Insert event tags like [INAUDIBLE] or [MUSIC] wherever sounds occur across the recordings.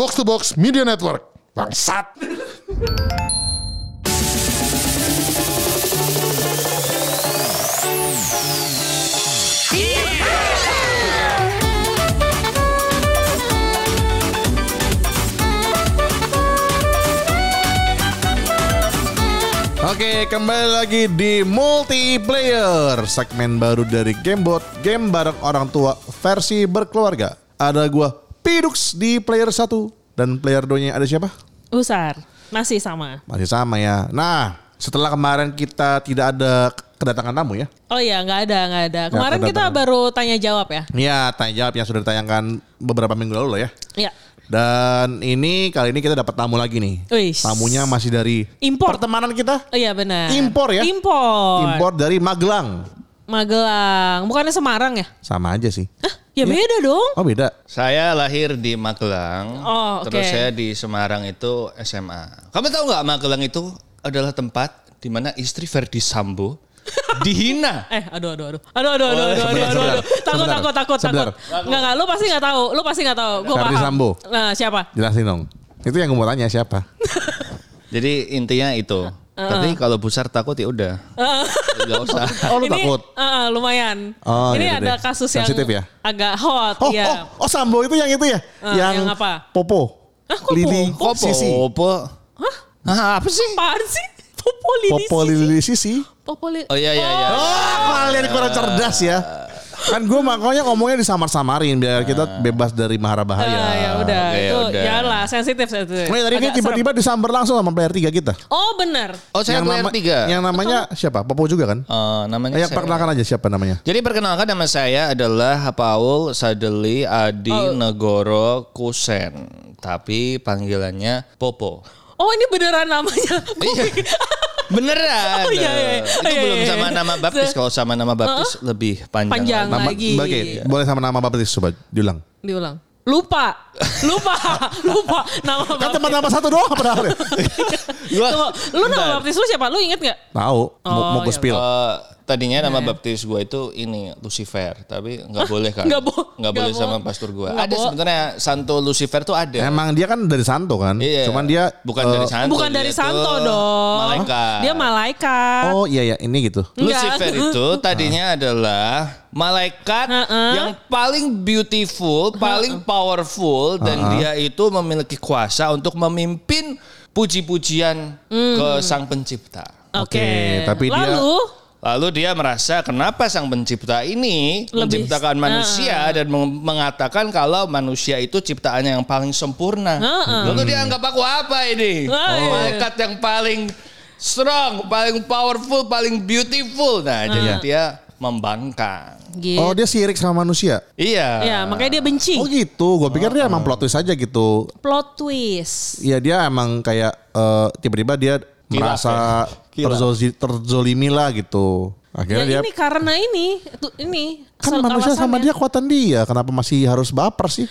Box to Box Media Network. Bangsat. Oke, kembali lagi di multiplayer segmen baru dari Gamebot, game bareng orang tua versi berkeluarga. Ada gua Pidux di player 1 dan player 2-nya ada siapa? Usar. Masih sama. Masih sama ya. Nah, setelah kemarin kita tidak ada kedatangan tamu ya. Oh iya, nggak ada, nggak ada. Kemarin ada kita baru tanya jawab ya. Iya, tanya jawab yang sudah ditayangkan beberapa minggu lalu loh ya. Iya. Dan ini kali ini kita dapat tamu lagi nih. Wih. Tamunya masih dari Impor. pertemanan kita. Oh iya benar. Impor ya? Impor. Impor dari Magelang. Magelang. Bukannya Semarang ya? Sama aja sih. Hah? Ya, ya beda dong. Oh beda. Saya lahir di Magelang. Oh okay. Terus saya di Semarang itu SMA. Kamu tahu nggak Magelang itu adalah tempat di mana istri Verdi Sambo [LAUGHS] dihina. Eh, aduh aduh aduh. Aduh aduh aduh aduh, aduh, aduh, aduh. Takut sebentar, takut takut sebentar. takut. Enggak enggak lu pasti enggak tahu. Lu pasti enggak tahu. Gua Verdi paham. Sambo. Nah, siapa? Jelasin dong. Itu yang gue mau tanya siapa? [LAUGHS] Jadi intinya itu. Tapi kalau besar takut ya udah, nggak usah. [LAUGHS] Oh lu Ini, takut? eh, lumayan. Oh, ini yaudah ada deh. kasus yang Sensitif ya? agak hot. Oh, ya. oh, oh Sambo itu yang itu ya? Eh, yang apa? Popo. Hah, kok Lili Popo? Sisi. Popo. Hah? Hah, apa sih? Apaan sih? Popo Lili Popo Sisi. Lili Sisi. Popo Lili. Oh iya iya iya. Oh, kalian kurang cerdas ya. Kan gue makanya ngomongnya disamar-samarin biar kita bebas dari mahara bahaya. Ah, ya udah, Oke, itu udah. janganlah sensitif sensitif. Oh, ya, tadi kan Agak tiba-tiba disambar langsung sama player 3 kita. Oh benar. Oh saya player nama- tiga. Yang namanya siapa? Popo juga kan? Eh, namanya Ya, saya- perkenalkan aja siapa namanya. Jadi perkenalkan nama saya adalah Paul Sadeli Adi Oh. Negoro Kusen. Tapi panggilannya Popo. Oh ini beneran namanya. Iya. Beneran. Oh, iya, iya. Itu Oh, iya, belum iya, sama iya. nama baptis. Kalau sama nama baptis lebih panjang. Panjang. lagi. Nama, Lagi. Oke, boleh sama nama baptis coba diulang. Diulang. Lupa, lupa, [LAUGHS] lupa nama Kan baptis. teman nama satu doang padahal. [LAUGHS] Gua- lu nama baptis lu siapa? Lu inget gak? Tahu, mau, mau Oh, gue iya. spill. Eh, tadinya nama Iya. baptis gue itu ini Lucifer, tapi nggak boleh kan? Nggak bo- Nggak nggak boleh sama pastor gue. Ada sebenarnya Santo Lucifer tuh ada. Emang dia kan dari Santo kan? Iya. Cuman dia bukan eh, dari Santo. Bukan dari tuh Santo dong. Malaikat. Dia malaikat. Oh iya ya, ini gitu. Enggak. Lucifer itu [LAUGHS] tadinya adalah malaikat Heeh. yang paling beautiful, paling powerful dan dia itu memiliki kuasa untuk memimpin puji-pujian ke sang pencipta. Oke. Oke, tapi dia- Lalu, dia merasa kenapa sang pencipta ini Lebih- menciptakan manusia Ah. dan meng- mengatakan kalau manusia itu ciptaannya yang paling sempurna. Ah, Lalu dia anggap aku apa ini? Ah, iya. Malaikat yang paling strong, paling powerful, paling beautiful. Nah, Ah. jadi dia membangkang. gitu. Oh dia sirik sama manusia. Iya. Ya, makanya dia benci. Oh gitu, gue pikir dia emang plot twist aja gitu. Plot twist. Iya dia emang kayak eh, tiba-tiba dia merasa Kilaf. Terzozi- terzolimi lah gitu. Ya Akhirnya dia ini karena ini, ini. kan manusia sama dia kuatan dia, kenapa masih harus baper sih?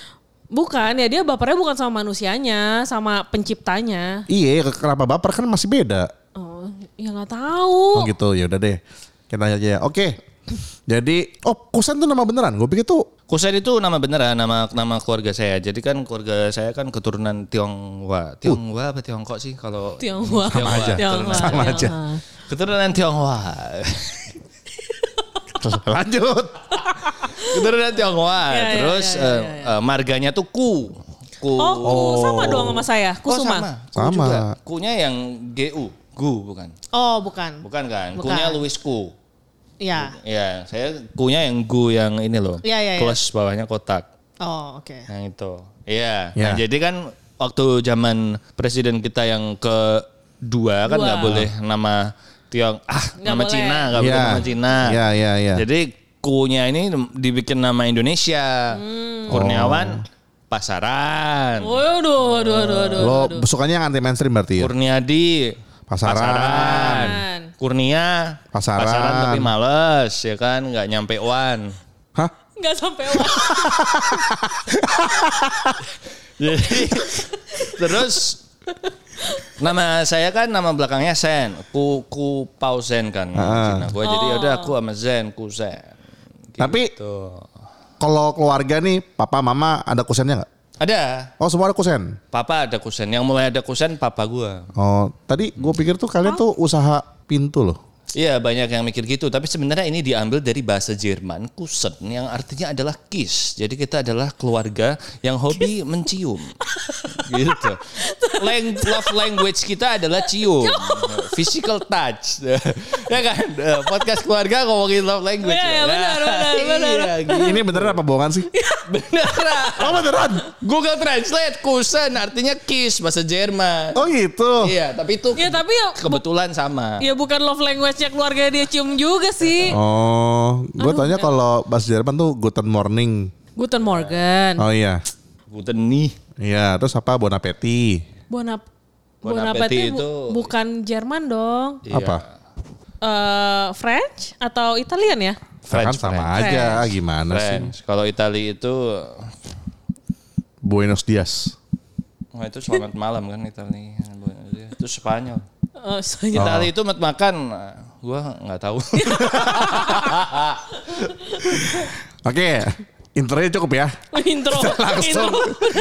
Bukan, ya dia bapernya bukan sama manusianya, sama penciptanya. Iya, ke- kenapa baper kan masih beda. Oh, ya nggak tahu. Oh gitu, ya udah deh. Kita aja ya. Oke. Jadi, oh Kusen tuh nama beneran. Gue pikir tuh Kusen itu nama beneran, nama nama keluarga saya. Jadi kan keluarga saya kan keturunan Tionghoa. Tionghoa apa Tiongkok sih kalau Tionghoa. Sama aja. Tionghoa, Sama aja. Tionghoa. keturunan Tionghoa. lanjut. keturunan Tionghoa. Iya, iya, Terus iya, iya, eh, eh, marganya tuh Ku. Ku. Oh, ku sama dong sama saya. Oh, Kusuma. sama. Ku Sama. juga. Kunya yang GU. Gu bukan. Oh, bukan. Bukan kan? Bukan. Kunya Louis Ku. Ya. Iya, saya kunya yang Gu yang ini loh. Iya, iya, iya. Plus bawahnya kotak. Oh, oke. Yang itu. Iya. Ya. Nah, jadi kan waktu zaman presiden kita yang kedua kan Dua. nggak boleh nama Tiong ah Nggak nama boleh. Cina nggak boleh Iya. nama Cina. Iya, iya, iya. Jadi kunya ini dibikin nama Indonesia. Hmm. Kurniawan Pasaran. Waduh, waduh, waduh, waduh. Lo sukanya yang anti mainstream berarti ya? Kurniadi Pasaran. Pasaran. Kurnia Pasaran. tapi males ya kan nggak nyampe wan. Hah? Nggak sampai wah. [LAUGHS] Jadi terus nama saya kan nama belakangnya Sen, ku ku Pau Zen kan Ah. Cina. Gua jadi udah aku sama Zen, ku Zen. Tapi Tuh. kalau keluarga nih, papa mama ada kusennya nggak? Ada. Oh semua ada kusen. Papa ada kusen. Yang mulai ada kusen papa gua. Oh tadi gue pikir tuh kalian tuh usaha pintu loh. Iya banyak yang mikir gitu. Tapi sebenarnya ini diambil dari bahasa Jerman kusen yang artinya adalah kiss. Jadi kita adalah keluarga yang hobi mencium. [LAUGHS] gitu. Lang love language kita adalah cium. Physical touch. [LAUGHS] ya kan? Podcast keluarga ngomongin love language. Iya, iya, benar, benar, benar. Iya, gitu. Ini beneran apa bohongan sih? Beneran. Oh beneran? Google Translate kusen artinya kiss bahasa Jerman. Oh gitu. Iya, tapi itu Ya tapi ya, kebetulan sama. ya bukan love language-nya keluarga dia cium juga sih. Oh, gue tanya kalau bahasa Jerman tuh Guten Morning. Guten Morgen. Oh iya. Guten nih. Iya, terus apa Bon Appetit? Bon, ap Bon bon appetit appetit bu- itu- bukan Jerman dong. Iya. Apa? Eh French atau Italian ya? kan French, sama French. aja, gimana sih? French. Kalau Itali itu Buenos Dias. Wah itu selamat malam kan Itali. Itu Spanyol. Eh, saya- Itali itu mat makan, gua nggak tahu. [LAUGHS] Oke, intronya cukup ya. intro. [LAUGHS] langsung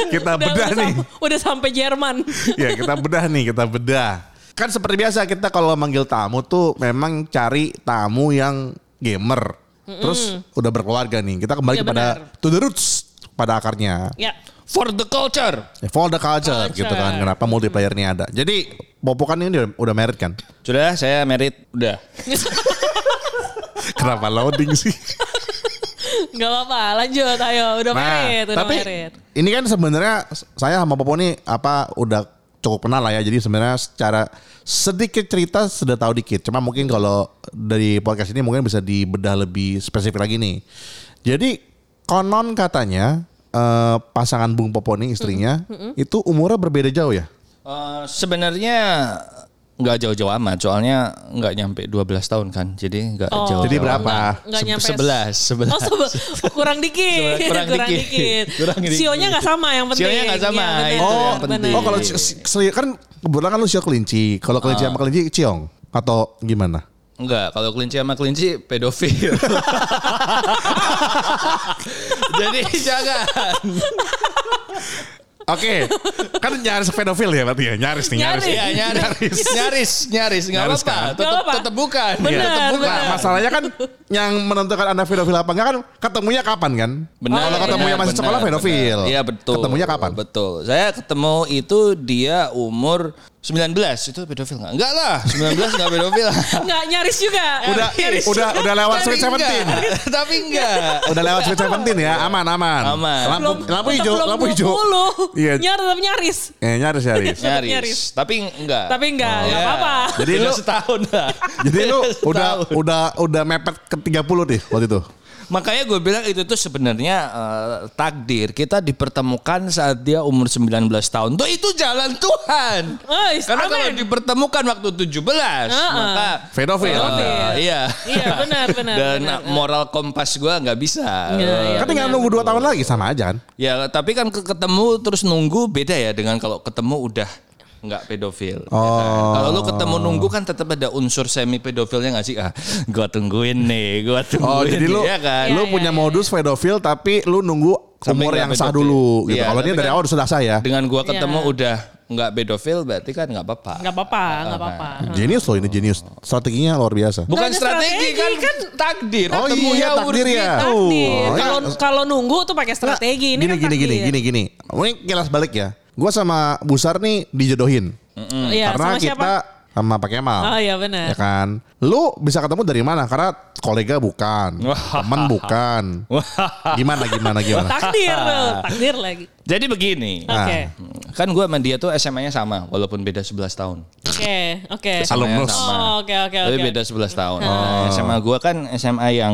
kita Udah- bedah udah nih. sam- Udah sampai Jerman. ya kita [LAUGHS] bedah nih, kita bedah. Kan seperti biasa kita kalau manggil tamu tuh memang cari tamu yang gamer. Terus udah berkeluarga nih. Kita kembali Iya, kepada benar. to the roots, pada akarnya. ya. For the culture. Ya, for the culture, Culture. gitu kan. Kenapa multiplayer-nya ada. Jadi Popo kan ini udah, udah married kan? Sudah saya merit udah. [LAUGHS] Kenapa loading sih? Gak apa-apa, lanjut ayo. Udah merit, udah Nah, tapi merit. ini kan sebenarnya saya sama Popo nih apa udah cukup kenal lah ya. Jadi sebenarnya secara sedikit cerita sudah tahu dikit. Cuma mungkin kalau dari podcast ini mungkin bisa dibedah lebih spesifik lagi nih. Jadi konon katanya eh, pasangan Bung Popo nih istrinya itu umurnya berbeda jauh ya. Eh, sebenarnya nggak jauh-jauh amat, soalnya nggak nyampe 12 tahun kan, jadi nggak Oh, jauh. Jadi berapa? Nggak nyampe Sebelas, sebelas. Oh, sebe- oh, [LAUGHS] kurang dikit. Kurang dikit. [LAUGHS] Kurang dikit. Sionya nggak sama yang penting. Sionya nggak sama, benar, itu Oh, oh kalau kan kebetulan kan lu sio kelinci. Kalau kelinci sama kelinci ciong atau gimana? Enggak, kalau kelinci sama kelinci pedofil. [LAUGHS] Jadi jangan. Oke, kan nyaris pedofil ya berarti ya, nyaris nih, nyaris. Nyaris. Iya nyaris, nyaris, nyaris, nggak Nyaris apa-apa. kan? Nggak Tetap, tetap bukan. Benar, Tetap benar. bukan. Nah, masalahnya kan yang menentukan anda pedofil apa enggak kan ketemunya kapan kan? Benar. Kalau ketemunya benar, masih sekolah benar, pedofil. benar. Iya betul. Ketemunya kapan? Betul. Saya ketemu itu dia umur 19 itu pedofil nggak? Enggak lah, 19 nggak pedofil. [LAUGHS] Nggak nyaris juga. Udah Nyaris udah juga. udah lewat Sweet Seventeen. enggak. [LAUGHS] Tapi enggak. Udah lewat Sweet Seventeen ya, aman aman. Aman. Lampu Belum- lampu hijau, lampu hijau. 20. Iya. Nyar tetap nyaris. Eh, nyaris nyaris. Nyaris. Nyaris. Tapi enggak. Tapi enggak, Oh. enggak Ya. apa-apa. Jadi lu- setahun lah. [LAUGHS] Jadi lu udah udah udah mepet ke 30 deh waktu itu. Makanya gue bilang itu tuh sebenarnya eh, takdir. Kita dipertemukan saat dia umur 19 tahun. Tuh itu jalan Tuhan. Oh, Karena kalau dipertemukan waktu 17, maka Pedofil. Eh, iya. Iya, benar, benar, Dan benar. moral kompas gue nggak bisa. Iya, iya. Kan tinggal nunggu 2 tahun lagi sama aja kan. Ya, tapi kan ke- ketemu terus nunggu beda ya dengan kalau ketemu udah nggak pedofil. ya kan? Oh. Kalau lu ketemu nunggu kan tetap ada unsur semi pedofilnya nggak sih? Ah, gua tungguin nih, gua tungguin. Oh, jadi lu ya kan? lu Iya, punya iya, modus pedofil tapi lu nunggu Sampai umur nggak yang sah dulu gitu. Iya, Kalau tapi dari kan- awal sudah sah ya. Dengan gua ketemu Iya. udah nggak pedofil berarti kan nggak apa-apa. Enggak apa-apa, enggak apa-apa. Genius loh ini genius. Strateginya luar biasa. Bukan Nggak strategi, strategi, kan, kan takdir. Oh Ketemu iya, ya takdir ya. Takdir. Oh, Kalau ya. kalau nunggu tuh pakai strategi. Ini gini kan gini gini gini gini. Ini kilas balik ya. Gua sama Busar nih dijodohin. Iya, Karena sama kita siapa? sama Pak Kemal. Oh iya benar. Ya kan. Lu bisa ketemu dari mana? Karena kolega bukan, [LAUGHS] teman bukan. [LAUGHS] Gimana gimana gimana? Takdir [LAUGHS] takdir lagi. Jadi begini. Oke. Kan gue sama dia tuh SMA-nya sama walaupun beda 11 tahun. Oke, oke. Alumnus. sama. Oh, oke oke Tapi oke. beda 11 tahun. Nah, SMA gue kan SMA yang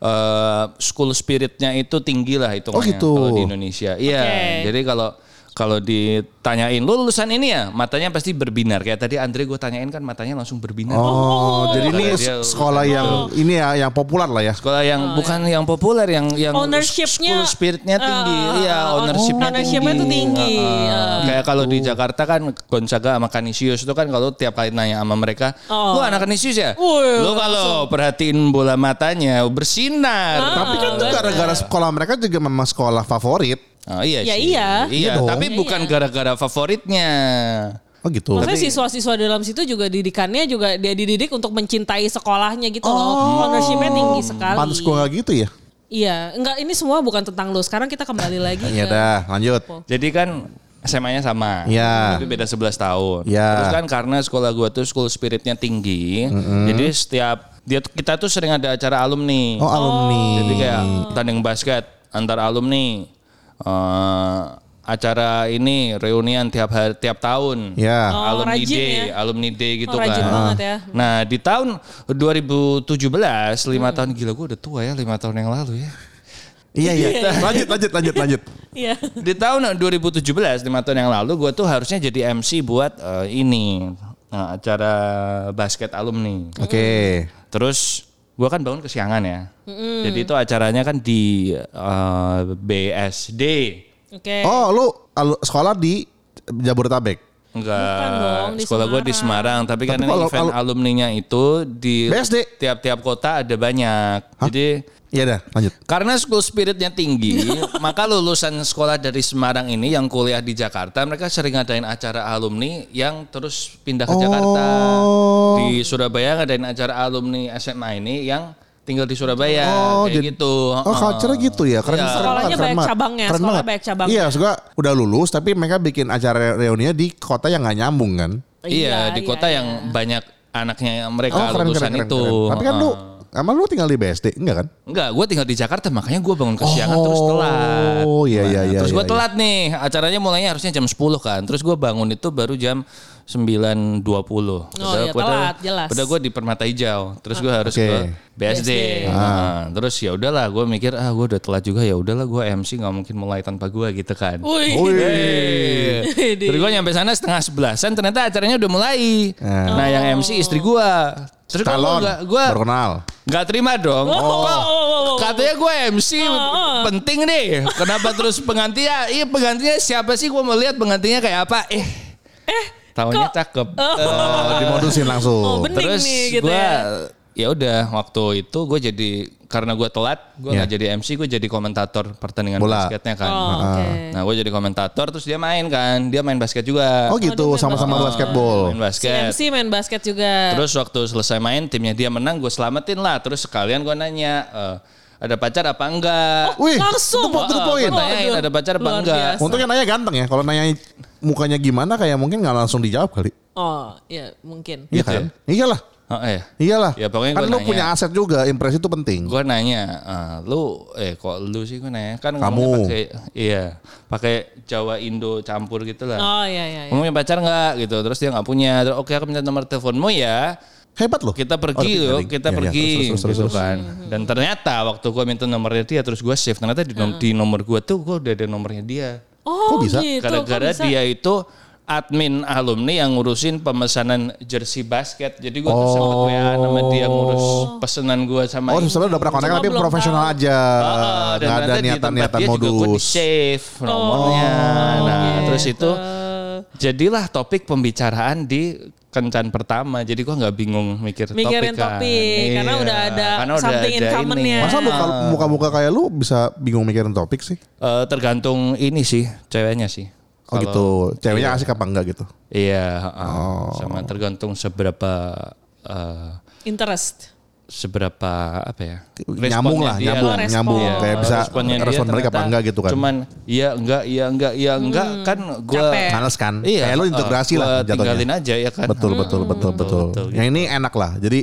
eh, school spiritnya itu tinggi lah hitungannya Oh, gitu. kalau di Indonesia. Iya. Oke. Jadi kalau kalau ditanyain lu lulusan ini ya, matanya pasti berbinar. Kayak tadi Andre gue tanyain kan matanya langsung berbinar. Oh, jadi ini dia sekolah yang ini ya yang populer lah ya. Sekolah yang bukan yang populer, yang yang Oh, Ownership-nya, school spiritnya tinggi. eh, Iya, eh, ownership-nya ownership-nya tuh tinggi. Heeh. Eh. Kayak kalau di Jakarta kan Gonzaga sama Canisius itu kan kalau tiap kali nanya sama mereka, Oh. "Lu anak Canisius ya?" Wih, Lu kalau perhatiin bola matanya bersinar. Tapi kan itu gara-gara sekolah mereka juga memang sekolah favorit. Oh iya Ya sih. iya. Iya, Iya dong. tapi bukan gara-gara favoritnya. Oh gitu. Maksudnya siswa-siswa dalam situ juga didikannya juga dia dididik untuk mencintai sekolahnya gitu loh. Ownershipnya tinggi sekali. Pantes gue gak gitu ya. Iya, enggak ini semua bukan tentang lu. Sekarang kita kembali lagi [LAUGHS] Iya ke dah, lanjut. Jadi kan SMA-nya sama. Iya. Tapi beda 11 tahun. Iya. Terus kan karena sekolah gua tuh school spiritnya tinggi. Jadi setiap dia kita tuh sering ada acara alumni. Oh alumni. Jadi kayak tanding basket antar alumni. Eh, acara ini reunian tiap hari tiap tahun. Ya. Oh, alumni rajin day, ya. alumni day gitu Oh, rajin kan. banget ya. Nah, di tahun 2017, lima tahun gila gue udah tua ya, lima tahun yang lalu ya. Iya iya. Lanjut lanjut lanjut lanjut. [LAUGHS] Iya. Di tahun 2017, lima tahun yang lalu gue tuh harusnya jadi MC buat eh, ini nah, acara basket alumni. Oke. Terus gue kan bangun kesiangan ya. Jadi itu acaranya kan di eh, BSD. Oke. Oh lu alu- sekolah di Jabodetabek. Bukan dong, Enggak, di sekolah gue di Semarang. Tapi, kan Tapi ini kalau- event alumninya itu di BSD? tiap-tiap kota ada banyak. Jadi Iya dah lanjut. Karena school spiritnya tinggi, [LAUGHS] maka lulusan sekolah dari Semarang ini yang kuliah di Jakarta, mereka sering ngadain acara alumni yang terus pindah ke Jakarta. Oh. Di Surabaya ngadain acara alumni SMA ini yang tinggal di Surabaya, Oh, kayak jadi- gitu. Oh culture gitu ya keren Iya. keren Sekolahnya banget, keren banyak cabangnya, Keren sekolah banget. banyak cabangnya. Iya suka udah lulus tapi mereka bikin acara reuninya di kota yang nggak nyambung kan. Iya, di iya, kota iya. yang banyak anaknya yang mereka Oh keren lulusan keren keren, itu. keren. Tapi kan lu Heeh. Emang lu tinggal di BSD? Enggak kan? Enggak, gue tinggal di Jakarta makanya gue bangun kesiangan terus telat. Oh, iya, iya, iya, Terus gue iya, telat nih, acaranya mulainya harusnya jam 10 kan. Terus gue bangun itu baru jam 9.20. Oh iya, telat, jelas. Udah gue di Permata Hijau. Terus gue harus Oke. ke BSD. Nah, terus ya udahlah gue mikir ah gue udah telat juga ya udahlah gue MC nggak mungkin mulai tanpa gue gitu kan. Wih. Widih. Terus gue nyampe sana setengah sebelasan ternyata acaranya udah mulai. Ah. Nah yang MC istri gue. Terus gue Calon gak, gue baru kenal. Gak terima dong. Oh. Kok Katanya gue MC penting nih. Kenapa terus penggantinya? Iya penggantinya siapa sih? Gue mau lihat penggantinya kayak apa. Eh. Eh. Tahunya cakep. Oh, dimodusin langsung. Oh, Terus nih gitu gue ya. Ya udah waktu itu gue jadi karena gue telat gue Iya. nggak jadi MC gue jadi komentator pertandingan Bola. basketnya kan. Oh, oke. Nah gue jadi komentator terus dia main kan dia main basket juga. Oh gitu, sama-sama basketball. Main Si basket. MC main basket juga. Terus waktu selesai main timnya dia menang gue selamatin lah. Terus sekalian gue nanya eh, ada pacar apa enggak? Wih, Langsung. itu itu Oh, poin. tanyain ada pacar apa Luar enggak? biasa. Untungnya nanya ganteng ya. Kalau nanya mukanya gimana kayak mungkin nggak langsung dijawab kali. Oh, iya mungkin. Iya Gitu kan? Iyalah. Oh, eh. Iyalah. Ya, pokoknya kan gua lu nanya. punya aset juga, impresi itu penting. Gue nanya, ah, lu eh kok lu sih gue nanya kan Kamu. pakai iya pakai Jawa Indo campur gitu lah. Oh iya iya. iya. Kamu punya pacar nggak gitu? Terus dia nggak punya. Terus, Oke aku minta nomor teleponmu ya. Hebat loh. Kita pergi Oh, yuk, tapi- kita iya, pergi terus, terus, terus, gitu terus. kan. Dan ternyata waktu gue minta nomornya dia terus gue save. Ternyata di, nom- di nomor gue tuh gue udah ada nomornya dia. Oh, Kok bisa? Gitu, Gara-gara dia itu admin alumni yang ngurusin pemesanan jersey basket. Jadi gue tuh sempet WA sama dia ngurus pesanan gue sama Oh, sebenarnya udah pernah kontak Cuma tapi profesional tahu. aja. Dan Nggak ada niatan-niatan dia juga gue di modus. save nomornya. nah, gitu. terus itu jadilah topik pembicaraan di kencan pertama. Jadi gua nggak bingung mikir Mikirin topik kan. topik, karena udah ada karena udah something in ada common-nya. Masa muka, muka-muka kayak lu bisa bingung mikirin topik sih? Eh, tergantung ini sih ceweknya sih. Oh Kalau- gitu. Ceweknya asik apa enggak gitu? Iya, heeh. Oh. sama tergantung seberapa eh, Interest. seberapa apa ya? Nyambung lah, dia nyambung, Respon. nyambung. Iya. Kayak bisa Responnya dia respon balik apa enggak gitu kan. Cuman iya enggak, iya enggak, iya enggak kan gua Capek. Males kan? Iya, Kayak lu integrasi eh, lah jatuhnya. tinggalin aja ya kan. Betul, betul, betul, betul. betul, Yang ini enak lah. Jadi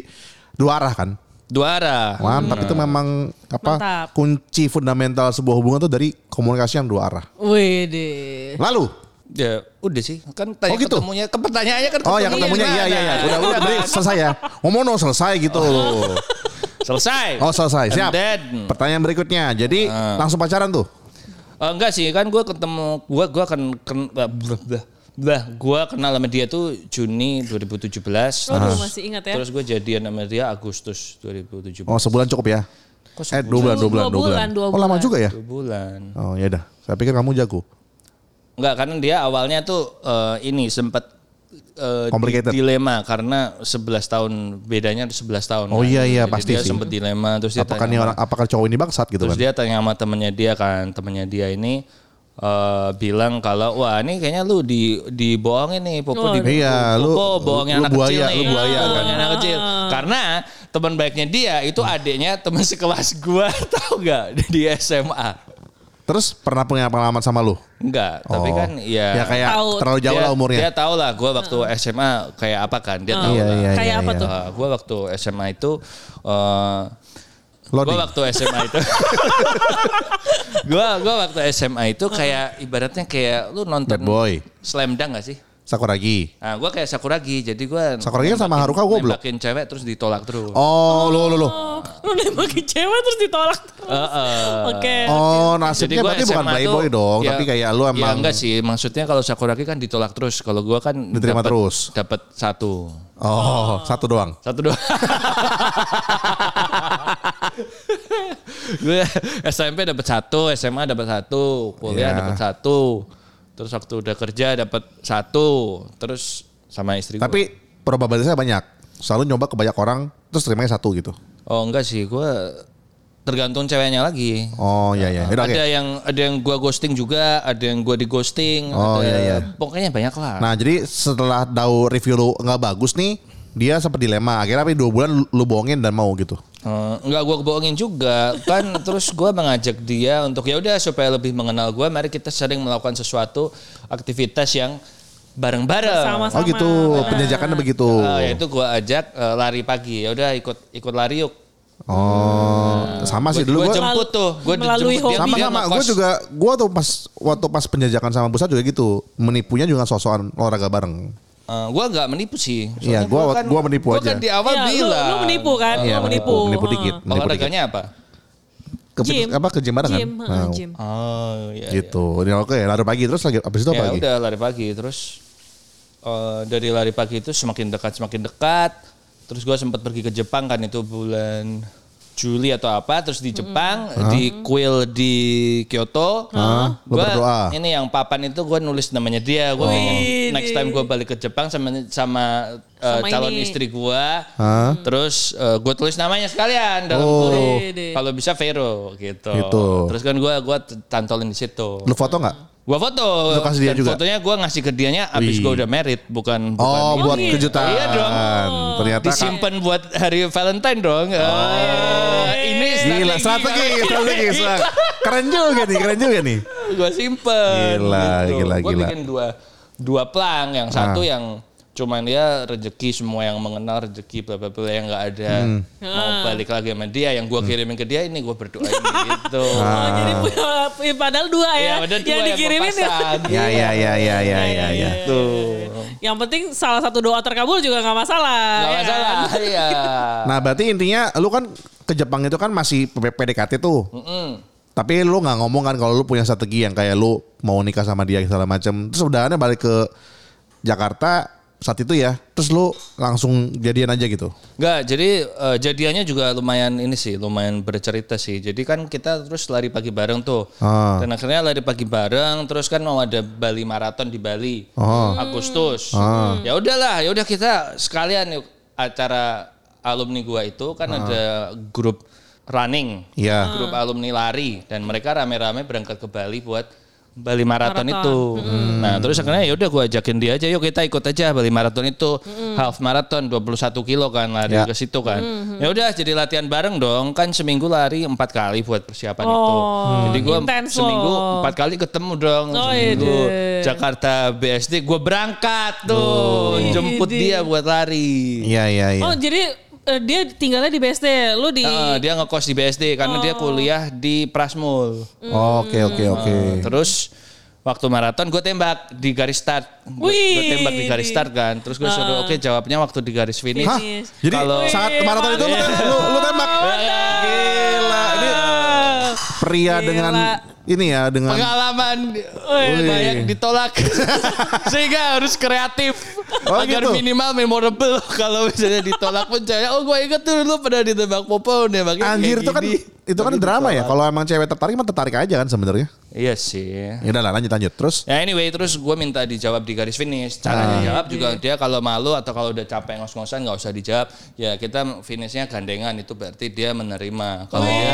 dua arah kan. Dua arah. Mantap itu memang apa Mantap. kunci fundamental sebuah hubungan tuh dari komunikasi yang dua arah. Wih deh. Lalu, Ya udah sih. Kan tanya Oh, gitu? ketemunya, ke pertanyaannya kan oh yang ketemunya iya iya iya. Udah udah berarti selesai ya. Ngomong dong selesai gitu. [LAUGHS] Selesai. Oh selesai, And siap. then- Pertanyaan berikutnya. Jadi langsung pacaran tuh. Eh, enggak sih, kan gue ketemu gue gua kan ken, blah, blah. gua kenal sama dia tuh Juni 2017. Waduh, Terus- masih ingat ya. Terus gue jadian sama dia Agustus 2017. Oh sebulan cukup ya? Kok Eh dua bulan, dua bulan, Dua dua bulan. bulan, dua Oh lama bulan. juga ya? Dua bulan. Oh ya dah. Saya pikir kamu jago. Enggak, karena dia awalnya tuh eh, ini sempat eh, di- Complicated. dilema karena 11 tahun bedanya 11 tahun. Oh kan. iya, iya, Jadi pasti dia sih. sempat dilema terus dia Apakah tanya nih sama- orang apakah cowok ini bangsat gitu terus kan? dia tanya sama temennya dia kan, temennya dia ini eh, bilang kalau wah ini kayaknya lu di dibohongin nih Popo Oh, di iya, lu- Popo bohongin lu anak buaya, kecil nih. lu buaya kan. Anak kecil. Karena teman baiknya dia itu adiknya teman sekelas gua [LAUGHS] tahu nggak di SMA. Terus pernah punya pengalaman sama lu? Enggak, tapi Oh. kan ya Ya kayak Tahu. terlalu jauh dia, lah umurnya. Dia tahu lah gue waktu SMA kayak apa kan, dia tahu Iya, lah. iya, Kayak iya, apa iya. tuh? gue waktu SMA itu eh gue waktu SMA itu [LAUGHS] gue gua waktu SMA itu kayak ibaratnya kayak lu nonton Bad boy. Slam Dunk gak sih? Sakuragi. Nah, gue kayak Sakuragi, jadi gue Sakuragi kan sama Haruka goblok. Nembakin cewek terus ditolak terus. Oh, lu lu lu. Oh, lu [LAUGHS] nembakin cewek terus ditolak. Heeh. Oke. Oh, nasibnya gua berarti bukan playboy tuh, dong, ya- tapi kayak lu Ya emang enggak sih, maksudnya kalau Sakuragi kan ditolak terus. Kalau gua kan Diterima dapet- terus. Dapat satu. Oh, satu doang. Satu doang. [LAUGHS] gue SMP dapat satu, SMA dapat satu, kuliah Ya. dapat satu. Terus waktu udah kerja dapat satu, terus sama istri gua. Tapi probabilitasnya banyak. Selalu nyoba ke banyak orang, terus terimanya satu gitu. oh enggak sih, gue tergantung ceweknya lagi. Oh iya iya. Yaudah, ada yang ada yang gua ghosting juga, ada yang gua di ghosting. Oh, ada, iya, iya. Pokoknya banyak lah. Nah jadi setelah tahu review lu nggak bagus nih, dia sempat dilema. Akhirnya tapi dua bulan lu, lu bohongin dan mau gitu. Eh, enggak gue bohongin juga kan [LAUGHS] terus gue mengajak dia untuk ya udah supaya lebih mengenal gue mari kita sering melakukan sesuatu aktivitas yang bareng-bareng Sama-sama. Oh gitu, penjajakannya begitu. Eh, yaitu gue ajak eh, lari pagi ya udah ikut ikut lari yuk Oh, sama sih dulu gue gua jemput tuh gue Melalui hobi. sama sama gue juga gue tuh pas waktu pas penjajakan sama Busa juga gitu menipunya juga sosokan olahraga bareng gue nggak menipu sih. Iya, Soalnya gua- kan- gua menipu gua aja. kan di awal Iya, lu- bilang. Lu, menipu kan? Iya, lu menipu, menipu. dikit, menipu dikit. apa? Ke Gym. apa ke gym bareng kan Gym, Nah, gym. oh iya gitu. Ini oke lari pagi terus lagi abis itu apa ya lagi? udah lari pagi terus eh, dari lari pagi itu semakin dekat semakin dekat. Terus gue sempat pergi ke Jepang kan itu bulan Juli atau apa terus di Jepang di kuil di Kyoto Gua- berdoa? ini yang papan itu gue nulis namanya dia. Gue pengen next time gue balik ke Jepang sama sama, eh, Sama calon ini. istri gue Hah? terus gue tulis namanya sekalian dalam Oh. kalau bisa Vero gitu. Gitu. terus kan gue gua tantolin di situ. Lu foto nggak Gua foto. Lu kasih dia Dan juga? Fotonya gua ngasih ke dianya abis Wih. gua udah married, bukan bukan oh ini. buat gitu. kejutan Iya dong. ternyata kan disimpan buat hari Valentine dong. Eh, ini gila strategi strategi Sak. keren juga nih keren juga nih Gua simpen. Gila, gila, Gua gila. bikin dua dua plang, yang satu yang cuman dia rezeki semua yang mengenal rezeki bla bla bla yang nggak ada Hmm. mau balik lagi sama dia yang gua kirimin ke dia ini gua berdoain [LAUGHS] gitu. Oh, jadi punya, punya- padahal dua ya. Iya, udah dua yang dikirimin ya. ya ya ya ya ya ya ya Tuh. Yang penting salah satu doa terkabul juga nggak masalah. Gak ya masalah, kan? [LAUGHS] iya. nah berarti intinya lu kan ke Jepang itu kan masih PDKT tuh Mm-mm. Tapi lu nggak ngomong kan kalau lu punya strategi yang kayak lu mau nikah sama dia segala macam. Terus udahannya balik ke Jakarta saat itu ya. Terus lu langsung jadian aja gitu. Enggak, jadi eh, jadiannya juga lumayan ini sih, lumayan bercerita sih. Jadi kan kita terus lari pagi bareng tuh. Ah. Dan akhirnya lari pagi bareng, terus kan mau ada Bali Marathon di Bali. Oh. Agustus. Ah. Ya udahlah, ya udah kita sekalian yuk acara alumni gua itu kan ada grup running. Iya. Grup alumni lari dan mereka rame-rame berangkat ke Bali buat Bali Marathon, itu. Nah, terus akhirnya ya udah gua ajakin dia aja yuk kita ikut aja Bali Marathon itu. Half marathon 21 kilo kan lari Ya. ke situ kan. Ya udah jadi latihan bareng dong. Kan seminggu lari empat kali buat persiapan itu. Oh, Jadi gua intens seminggu empat kali ketemu dong. Oh, seminggu ide. Jakarta BSD gua berangkat tuh jemput Ide. dia buat lari. Iya iya iya. Oh jadi eh, dia tinggalnya di BSD, lu di Heeh, dia ngekos di BSD karena dia kuliah di Prasmul. Oh, Oke oke oke. Terus waktu maraton gue tembak di garis start. Gue tembak di garis start kan. Terus gue suruh oke jawabnya waktu di garis finish. Hah? Jadi Kalau- saat maraton itu lu, lu, lu tembak. Gila. Ini pria Gila. dengan ini ya dengan Pengalaman Wih. banyak ditolak [LAUGHS] sehingga harus kreatif Oh, agar gitu? minimal memorable [LAUGHS] kalau misalnya ditolak pun oh gue inget tuh dulu pernah ditembak popo nembaknya anjir itu kan. Itu kan drama ya. Kalau emang cewek tertarik mah tertarik aja kan sebenarnya. Iya sih. Ya udah lah lanjut lanjut. Terus Ya anyway terus gue minta dijawab di garis finish. Caranya jawab juga dia kalau malu atau kalau udah capek ngos-ngosan nggak usah dijawab. Ya kita finishnya gandengan itu berarti dia menerima. Kalau dia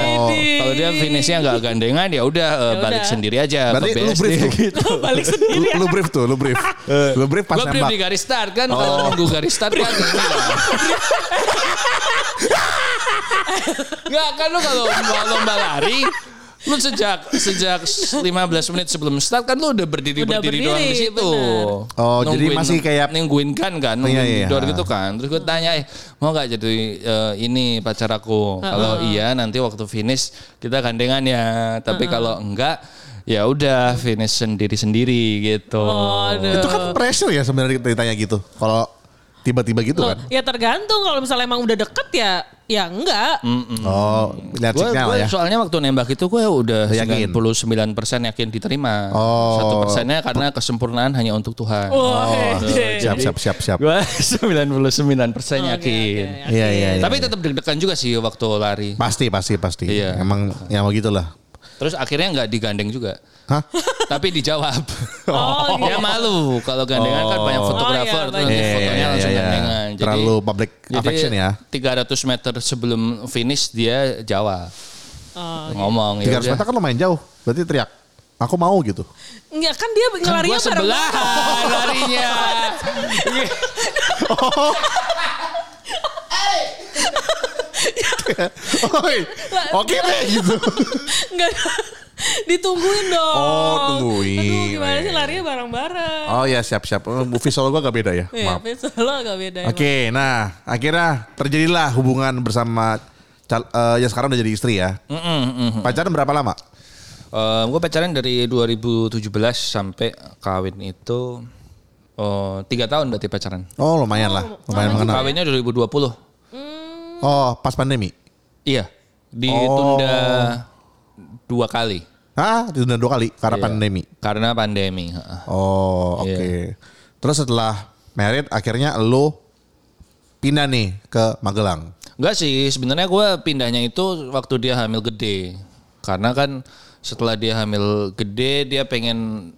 kalau dia finishnya nggak gandengan ya udah eh, balik udah. sendiri aja berarti ke lu brief tuh. [LAUGHS] Balik Lu, sendiri. lu brief tuh, lu brief. [LAUGHS] Lu brief pas Gue belum nembak. di garis start kan kalau nunggu garis start kan [LAUGHS] ini lah. Nggak kan lu kalau lomba, lomba lari lu sejak sejak 15 menit sebelum start kan lu udah berdiri Udah berdiri, doang di berdiri, situ. bener. Oh, jadi masih kayak- nungguin kan kan nungguin Iya, iya. di door gitu kan. Terus gue tanya, eh mau nggak jadi eh, ini pacar aku? Kalau iya nanti waktu finish kita gandengan ya. Tapi kalau enggak ya udah finish sendiri-sendiri gitu. Aduh. Itu kan pressure ya sebenarnya ditanya gitu. Kalau tiba-tiba gitu Loh, kan. ya tergantung kalau misalnya emang udah deket ya ya enggak. Oh, lihat signal ya. soalnya waktu nembak itu gue udah Yakin? 99% yakin diterima. Oh. Satu persennya karena kesempurnaan hanya untuk Tuhan. Oh, Siap, siap, siap, siap. Gue 99% persen Oke, yakin. Iya, iya, iya. Tapi tetap deg-degan juga sih waktu lari. Pasti, pasti, pasti. Iya. Emang ya mau gitulah. Terus akhirnya nggak digandeng juga. Hah? [LAUGHS] Tapi dijawab. [LAUGHS] Oh, [LAUGHS] Dia malu kalau gandengan kan banyak fotografer Oh, iya, banyak. fotonya Iya, langsung iya, iya. gandengan. Jadi, Terlalu public affection ya. 300 meter sebelum finish dia jawab. Oh, Ngomong 300 ya meter kan lumayan jauh. Berarti teriak. Aku mau gitu. Enggak kan dia Kan ngelarinya gua sebelahan larinya. Oi, Oke deh gitu. Enggak. Ditungguin dong. Oh, tungguin. Aduh, gimana sih larinya bareng-bareng. Oh ya siap-siap. Oh, Visual gua agak beda ya. Iya, Maaf. Solo agak beda. emang. Oke, nah akhirnya terjadilah hubungan bersama cal- eh, ya sekarang udah jadi istri ya. Pacaran berapa lama? gue pacaran dari 2017 sampai kawin itu oh, tiga tahun berarti pacaran. Oh lumayan lah, lumayan mengenal. Kawinnya 2020. Oh pas pandemi. Iya, ditunda Oh. dua kali Hah, ditunda dua kali karena Iya. pandemi. karena pandemi. Oh oke. Iya. Terus setelah merit akhirnya lo pindah nih ke Magelang. Enggak sih, sebenarnya gue pindahnya itu waktu dia hamil gede. Karena kan setelah dia hamil gede, dia pengen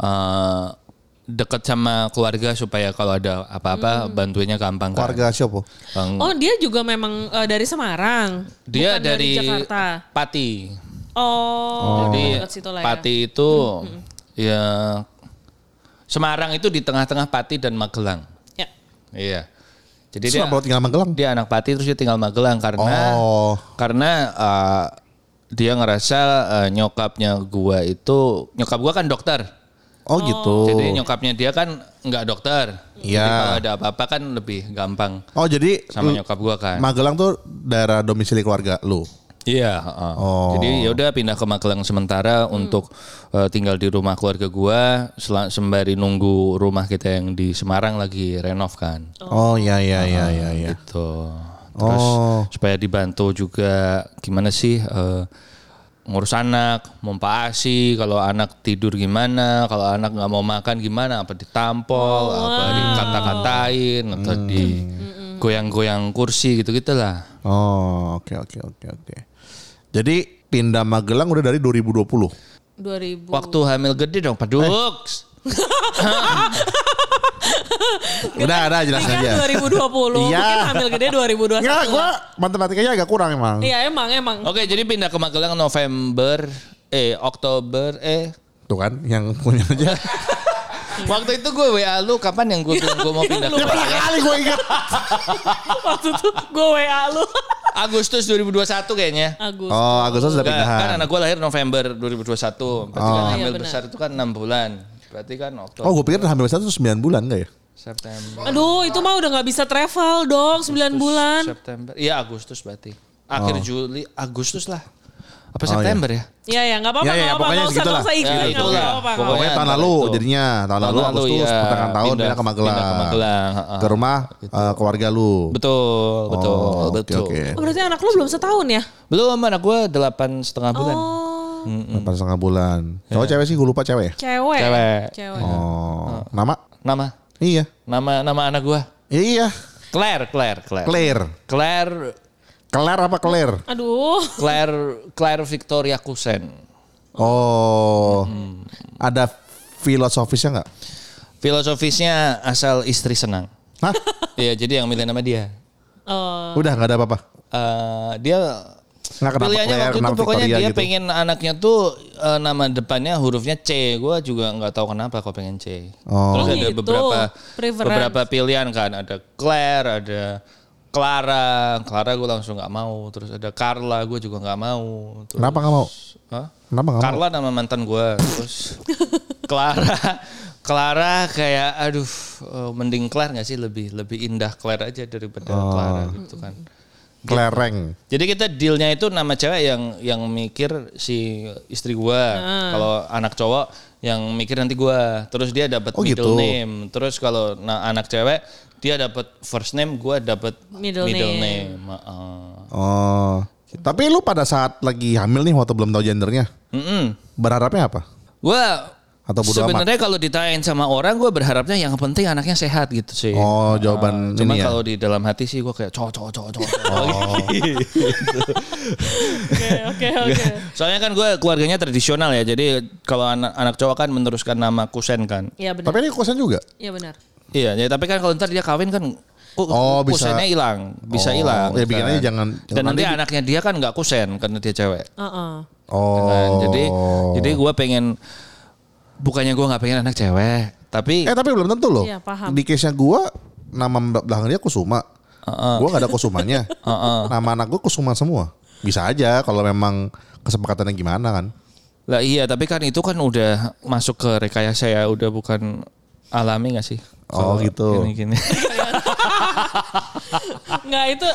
eh, deket sama keluarga supaya kalau ada apa-apa bantuinnya gampang kan. Keluarga siapa? Bang- Oh, dia juga memang eh, dari Semarang. dia bukan dari, Jakarta. Pati. Oh, Jadi dekat situ lah ya. Pati itu ya Semarang itu di tengah-tengah Pati dan Magelang. Ya. Iya. Jadi Terus dia tinggal Magelang? dia anak Pati terus dia tinggal Magelang karena Oh. karena uh, dia ngerasa uh, nyokapnya gua itu nyokap gua kan dokter. Oh gitu. Jadi nyokapnya dia kan nggak dokter. Jadi Iya. kalau ada apa-apa kan lebih gampang Oh jadi sama nyokap gua kan. Magelang tuh daerah domisili keluarga lu. Iya, heeh. Oh. Jadi ya udah pindah ke Magelang sementara untuk uh, tinggal di rumah keluarga gua sembari nunggu rumah kita yang di Semarang lagi renov kan. Oh ya ya ya ya ya. Gitu. Terus Oh. supaya dibantu juga gimana sih eh, ngurus anak, mempa-asi, kalau anak tidur gimana, kalau anak nggak mau makan gimana, apa ditampol, apa dikata-katain, atau di goyang-goyang kursi gitu-gitulah. Oh oke oke oke oke. Jadi pindah Magelang udah dari 2020. 2000. Waktu hamil gede dong, Paduk. [LAUGHS] [LAUGHS] Udah ada jelasin Kan aja. 2020, Iya. mungkin hamil gede 2021. Enggak, gua matematikanya agak kurang emang. Iya emang emang. Oke, jadi pindah ke Magelang November, eh Oktober, eh Tuh kan yang punya aja. [LAUGHS] Waktu itu gue WA lu kapan yang gue gue mau pindah ke Magelang? kali gue ingat. [LAUGHS] Waktu itu gue WA lu. Agustus 2021 kayaknya. Agus. Oh Agustus udah pindahan. kan anak gue lahir November 2021. Berarti kan Oh. hamil Iya, benar. besar itu kan 6 bulan. Berarti kan Oktober, Oh gue pikir hamil besar itu 9 bulan enggak ya? September. Aduh, itu mah udah nggak bisa travel dong, 9 bulan. September. Iya Agustus berarti. Akhir Juli, Agustus lah. Apa Oh, September ya? Iya ya, nggak apa-apa, Ya, ya, nggak apa-apa, pokoknya nggak usah, segitulah. nggak usah ikut, Ya, apa-apa. nggak Pokoknya Pokoknya tahun antara lalu itu. jadinya tahun lalu Agustus iya. pertengahan tahun pindah, ke Magelang. Pindah ke Magelang. heeh. Ke rumah eh, keluarga lu. Betul, betul, Oh, betul. oke. Oh, berarti anak lu belum setahun ya? Belum anak gue delapan setengah bulan. Oh, Delapan setengah bulan. Cowok cewek sih gue lupa cewek ya. cewek. Cewek. Cewek. Oh, nama? Nama, Iya. nama, nama anak gue. Iya. Claire, Claire, Claire. Claire. Claire Claire apa Claire? Aduh. Claire Claire Victoria Kusen. Oh. Ada filosofisnya nggak? Filosofisnya asal istri senang. Hah? Iya, jadi yang milih nama dia. Oh. Udah nggak ada apa-apa. Eh, dia Kenapa pilihannya Claire, waktu itu pokoknya Victoria dia gitu. pengen anaknya tuh eh, nama depannya hurufnya C. Gue juga nggak tahu kenapa kok pengen C. Oh. Terus Oh ada gitu. beberapa Preference. beberapa pilihan kan. Ada Claire, ada Clara. Clara gue langsung nggak mau. Terus ada Carla, gue juga nggak mau. Terus, Kenapa nggak mau? Hah? Kenapa mau? Carla nama mantan gue. Terus [LAUGHS] Clara, Clara kayak aduh eh, mending Claire nggak sih lebih lebih indah Claire aja daripada Oh. Clara gitu kan. Kelereng. Jadi kita dealnya itu nama cewek yang yang mikir si istri gua. Kalau anak cowok yang mikir nanti gua. Terus dia dapat Oh, middle gitu. name. Terus kalau na- anak cewek dia dapat first name, gua dapat Middle middle, name. name. Heeh. Oh. Tapi lu pada saat lagi hamil nih waktu belum tahu gendernya, Mm-mm. berharapnya apa? Gua Atau bodo sebenarnya kalau ditanyain sama orang gua berharapnya yang penting anaknya sehat gitu sih. Oh, jawaban Cuma ini ya. kalau di dalam hati sih gua kayak cowok cowok cowok cowok. [LAUGHS] Oke oke oke. Soalnya kan gue keluarganya tradisional ya. Jadi kalau anak anak cowok kan meneruskan nama kusen kan. Iya benar. Tapi ini kosan juga. Iya benar. Iya, ya, tapi kan kalau ntar dia kawin kan Oh, bisa. kusennya hilang, bisa Oh, hilang. ya bikin kan. aja jangan- Dan jangan nanti nanti- anaknya dia kan nggak kusen karena dia cewek. Heeh. Oh. Kan? Jadi jadi gue pengen bukannya gue nggak pengen anak cewek, tapi Eh tapi belum tentu loh. Iya, paham. Di case-nya gua nama belakang dia Kusuma. Gua gak ada Kusumanya. [LAUGHS] Nama anak gua Kusuma semua. Bisa aja kalau memang kesepakatannya gimana kan. lah iya, tapi kan itu kan udah masuk ke rekayasa ya, udah bukan alami gak sih? Oh, gitu. Gini-gini. [LAUGHS] Enggak itu [LAUGHS]